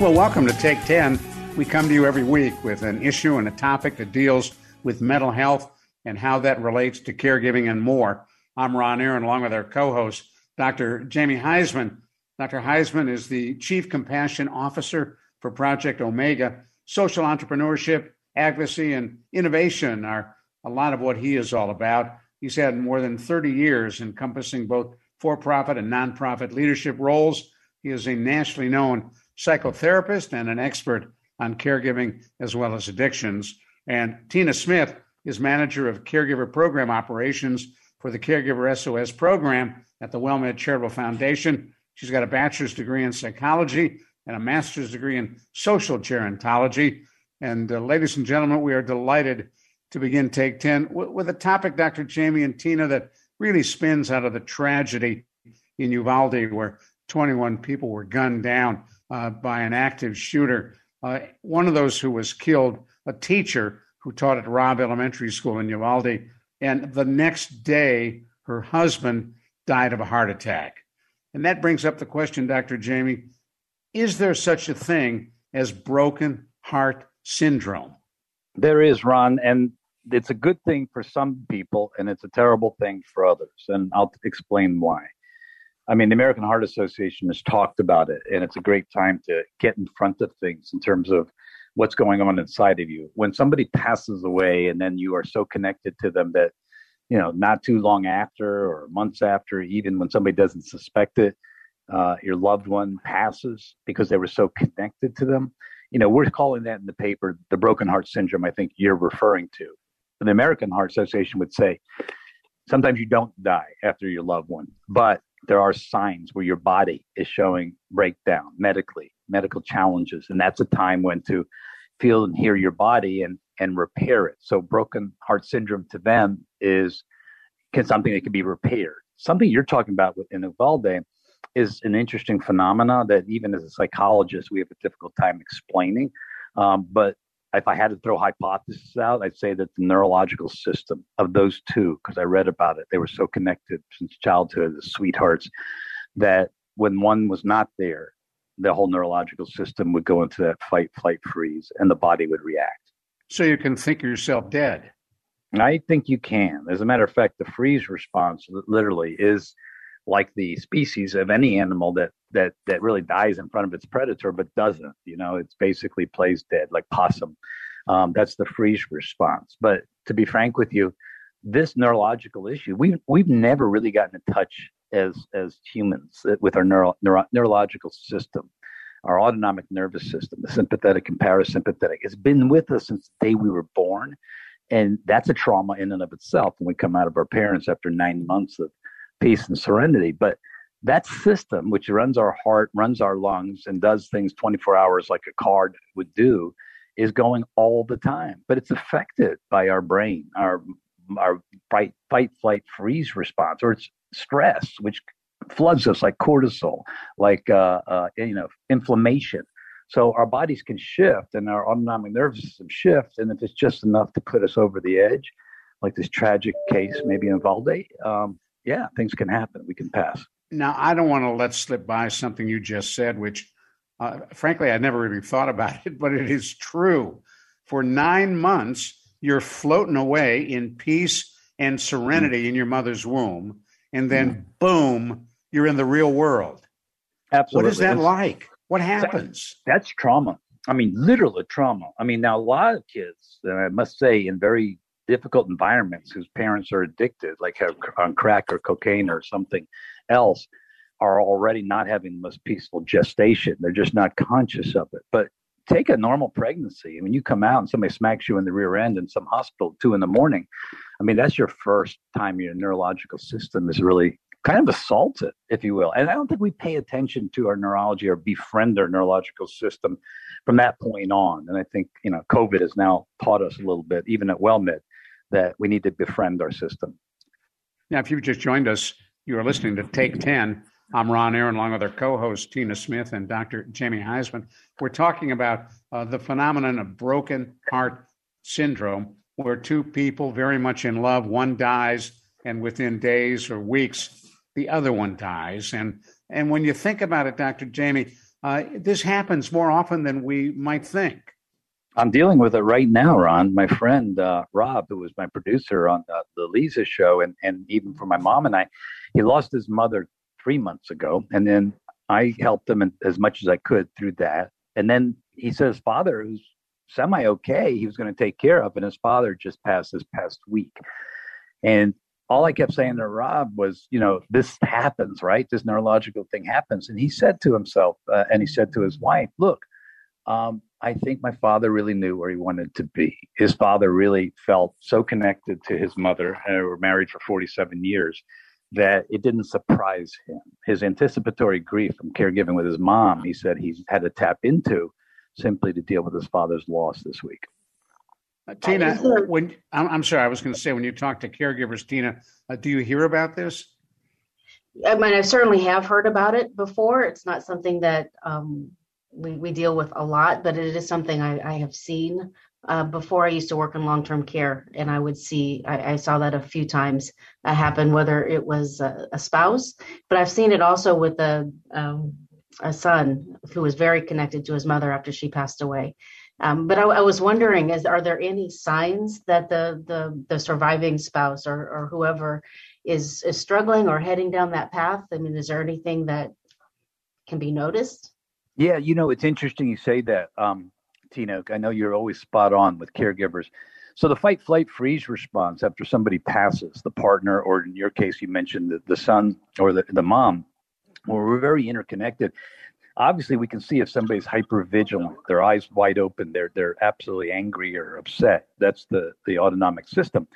Well, welcome to Take 10. We come to you every week with an issue and a topic that deals with mental health and how that relates to caregiving and more. I'm Ron Aaron, along with our co host, Dr. Jamie Huysman. Dr. Huysman is the Chief Compassion Officer for Project Omega. Social entrepreneurship, advocacy, and innovation are a lot of what he is all about. He's had more than 30 years encompassing both for profit and nonprofit leadership roles. He is a nationally known psychotherapist and an expert on caregiving as well as addictions. And Tina Smith is manager of caregiver program operations for the Caregiver SOS program at the WellMed Charitable Foundation. She's got a bachelor's degree in psychology and a master's degree in social gerontology. And uh, ladies and gentlemen, we are delighted to begin Take 10 with, with a topic, Dr. Jamie and Tina, that really spins out of the tragedy in Uvalde, where 21 people were gunned down by an active shooter. Uh, one of those who was killed, a teacher who taught at Robb Elementary School in Uvalde. And the next day, her husband died of a heart attack. And that brings up the question, Dr. Jamie is there such a thing as broken heart syndrome? There is, Ron. And it's a good thing for some people, and it's a terrible thing for others. And I'll explain why. I mean, the American Heart Association has talked about it, and it's a great time to get in front of things in terms of what's going on inside of you. When somebody passes away, and then you are so connected to them that, you know, not too long after or months after, even when somebody doesn't suspect it, uh, your loved one passes because they were so connected to them. You know, we're calling that in the paper the broken heart syndrome, I think you're referring to. The American Heart Association would say sometimes you don't die after your loved one, but there are signs where your body is showing breakdown medically, medical challenges. And that's a time when to feel and hear your body and, and repair it. So broken heart syndrome to them is can something that can be repaired. Something you're talking about in Uvalde is an interesting phenomena that even as a psychologist we have a difficult time explaining. Um, but if I had to throw hypotheses out, I'd say that the neurological system of those two, because I read about it, they were so connected since childhood, the sweethearts, that when one was not there, the whole neurological system would go into that fight, flight, freeze, and the body would react. So you can think of yourself dead. I think you can. As a matter of fact, the freeze response literally is like the species of any animal that that that really dies in front of its predator but doesn't you know it's basically plays dead like possum. Um, that's the freeze response. But to be frank with you this neurological issue we've we've never really gotten in touch as as humans with our neuro, neuro, neurological system. Our autonomic nervous system the sympathetic and parasympathetic it's been with us since the day we were born. And that's a trauma in and of itself when we come out of our parents after nine months of peace and serenity. But that system, which runs our heart, runs our lungs, and does things 24 hours like a car would do, is going all the time. But it's affected by our brain, our our fight, fight, flight, freeze response, or it's stress, which floods us like cortisol, like uh, uh, you know inflammation. So our bodies can shift, and our autonomic nervous system shift, and if it's just enough to put us over the edge, like this tragic case maybe in Valde, um, yeah, things can happen. We can pass. Now, I don't want to let slip by something you just said, which, uh, frankly, I never really thought about it, but it is true. For nine months, you're floating away in peace and serenity mm. in your mother's womb, and then mm. boom, you're in the real world. Absolutely. What is that it's, like? What happens? That's, that's trauma. I mean, literal trauma. I mean, now a lot of kids, and I must say, in very difficult environments whose parents are addicted, like on crack or cocaine or something else, are already not having the most peaceful gestation. They're just not conscious of it. But take a normal pregnancy. I mean, you come out and somebody smacks you in the rear end in some hospital two in the morning, I mean, that's your first time your neurological system is really kind of assaulted, if you will. And I don't think we pay attention to our neurology or befriend our neurological system from that point on. And I think, you know, COVID has now taught us a little bit, even at WellMed, that we need to befriend our system. Now, if you've just joined us, you are listening to Take 10. I'm Ron Aaron, along with our co host, Tina Smith and Dr. Jamie Huysman. We're talking about uh, the phenomenon of broken heart syndrome, where two people very much in love, one dies, and within days or weeks, the other one dies. And and when you think about it, Dr. Jamie, uh, this happens more often than we might think. I'm dealing with it right now, Ron. My friend uh, Rob, who was my producer on the, the Leeza show, and and even for my mom and I, he lost his mother three months ago, and then I helped him as much as I could through that. And then he said his father, who's semi okay, he was going to take care of, and his father just passed this past week. And all I kept saying to Rob was, you know, this happens, right? This neurological thing happens. And he said to himself, uh, and he said to his wife, look, um, I think my father really knew where he wanted to be. His father really felt so connected to his mother, and they were married for 47 years, that it didn't surprise him. His anticipatory grief from caregiving with his mom, he said he had to tap into simply to deal with his father's loss this week. Uh, Tina, when I'm, I'm, sorry, I was going to say when you talk to caregivers, Tina, uh, do you hear about this? I mean, I certainly have heard about it before. It's not something that um, we we deal with a lot, but it is something I, I have seen uh, before. I used to work in long term care, and I would see I, I saw that a few times happen, whether it was a, a, spouse, but I've seen it also with a um, a son who was very connected to his mother after she passed away. Um, but I, I, was wondering, is are there any signs that the the, the surviving spouse or, or whoever is is struggling or heading down that path? I mean, is there anything that can be noticed? Yeah, you know, it's interesting you say that, um, Tina. I know you're always spot on with caregivers. So the fight, flight, freeze response after somebody passes, the partner, or in your case, you mentioned the, the son or the, the mom, well, we're very interconnected obviously we can see if somebody's hyper vigilant their eyes wide open they're they're absolutely angry or upset that's the the autonomic system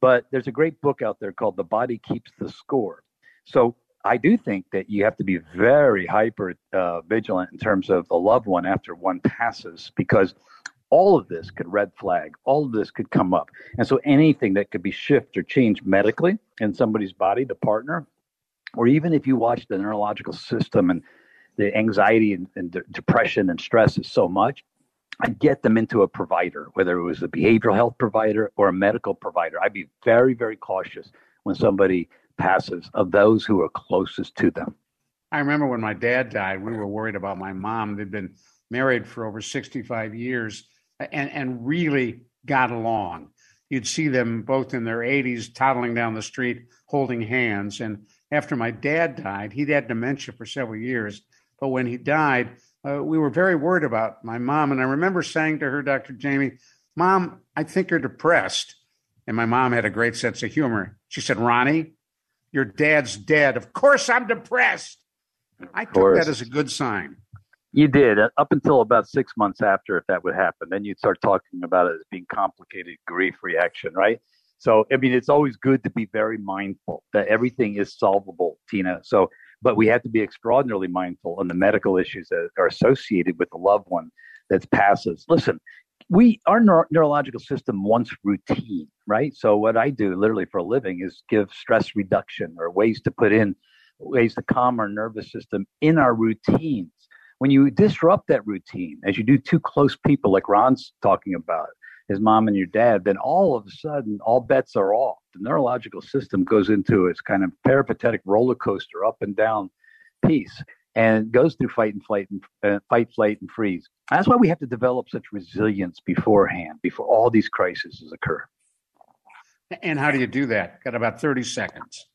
but there's a great book out there called the body keeps the score so i do think that you have to be very hyper uh, vigilant in terms of a loved one after one passes because all of this could red flag all of this could come up and so anything that could be shifted or changed medically in somebody's body the partner or even if you watch the neurological system and the anxiety and, and de- depression and stress is so much, I'd get them into a provider, whether it was a behavioral health provider or a medical provider. I'd be very, very cautious when somebody passes of those who are closest to them. I remember when my dad died, we were worried about my mom. They'd been married for over 65 years and, and really got along. You'd see them both in their 80s toddling down the street holding hands. And after my dad died, he'd had dementia for several years. But when he died, uh, we were very worried about my mom. And I remember saying to her, Dr. Jamie, Mom, I think you're depressed. And my mom had a great sense of humor. She said, Ronnie, your dad's dead. Of course I'm depressed. I took that as a good sign. You did uh, up until about six months after, if that would happen. Then you'd start talking about it as being complicated grief reaction, right? So, I mean, it's always good to be very mindful that everything is solvable, Tina. So, but we have to be extraordinarily mindful on the medical issues that are associated with the loved one that passes. Listen, we our neuro- neurological system wants routine, right? So what I do literally for a living is give stress reduction or ways to put in ways to calm our nervous system in our routines. When you disrupt that routine, as you do two close people, like Ron's talking about, his mom and your dad, then all of a sudden all bets are off. The neurological system goes into its kind of peripatetic roller coaster up and down piece and goes through fight and flight and uh, fight, flight and freeze. That's why we have to develop such resilience beforehand, before all these crises occur. And how do you do that? Got about 30 seconds.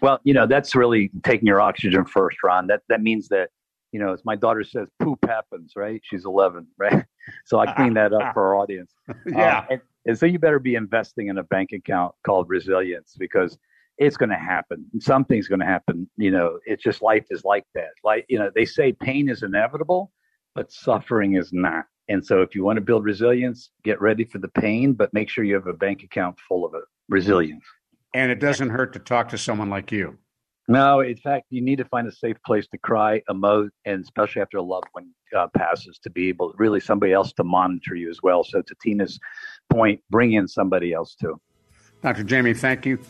Well, you know, that's really taking your oxygen first, Ron. That that means that you know, as my daughter says, poop happens, right? She's 11, right? So I clean that up for our audience. yeah. Um, and, and, so you better be investing in a bank account called resilience because it's going to happen. Something's going to happen. You know, it's just life is like that. Like, you know, they say pain is inevitable, but suffering is not. And so if you want to build resilience, get ready for the pain, but make sure you have a bank account full of it. Resilience. And it doesn't hurt to talk to someone like you. No, in fact, you need to find a safe place to cry, emote, and especially after a loved one uh, passes, to be able really somebody else to monitor you as well. So, to Tina's point, bring in somebody else too. Dr. Jamie, thank you.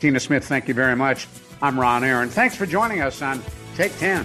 Tina Smith, thank you very much. I'm Ron Aaron. Thanks for joining us on Take 10.